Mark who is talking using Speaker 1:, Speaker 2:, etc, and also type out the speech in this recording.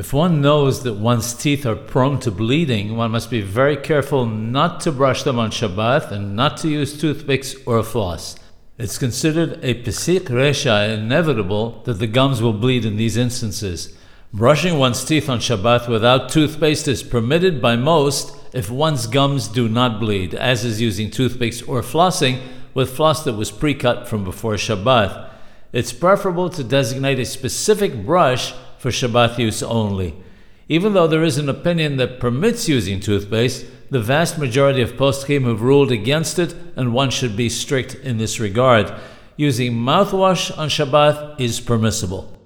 Speaker 1: If one knows that one's teeth are prone to bleeding, one must be very careful not to brush them on Shabbat and not to use toothpicks or floss. It's considered a pesik resha, inevitable, that the gums will bleed in these instances. Brushing one's teeth on Shabbat without toothpaste is permitted by most if one's gums do not bleed, as is using toothpicks or flossing with floss that was pre cut from before Shabbat. It's preferable to designate a specific brush for Shabbat use only. Even though there is an opinion that permits using toothpaste, the vast majority of poskim have ruled against it, and one should be strict in this regard. Using mouthwash on Shabbat is permissible.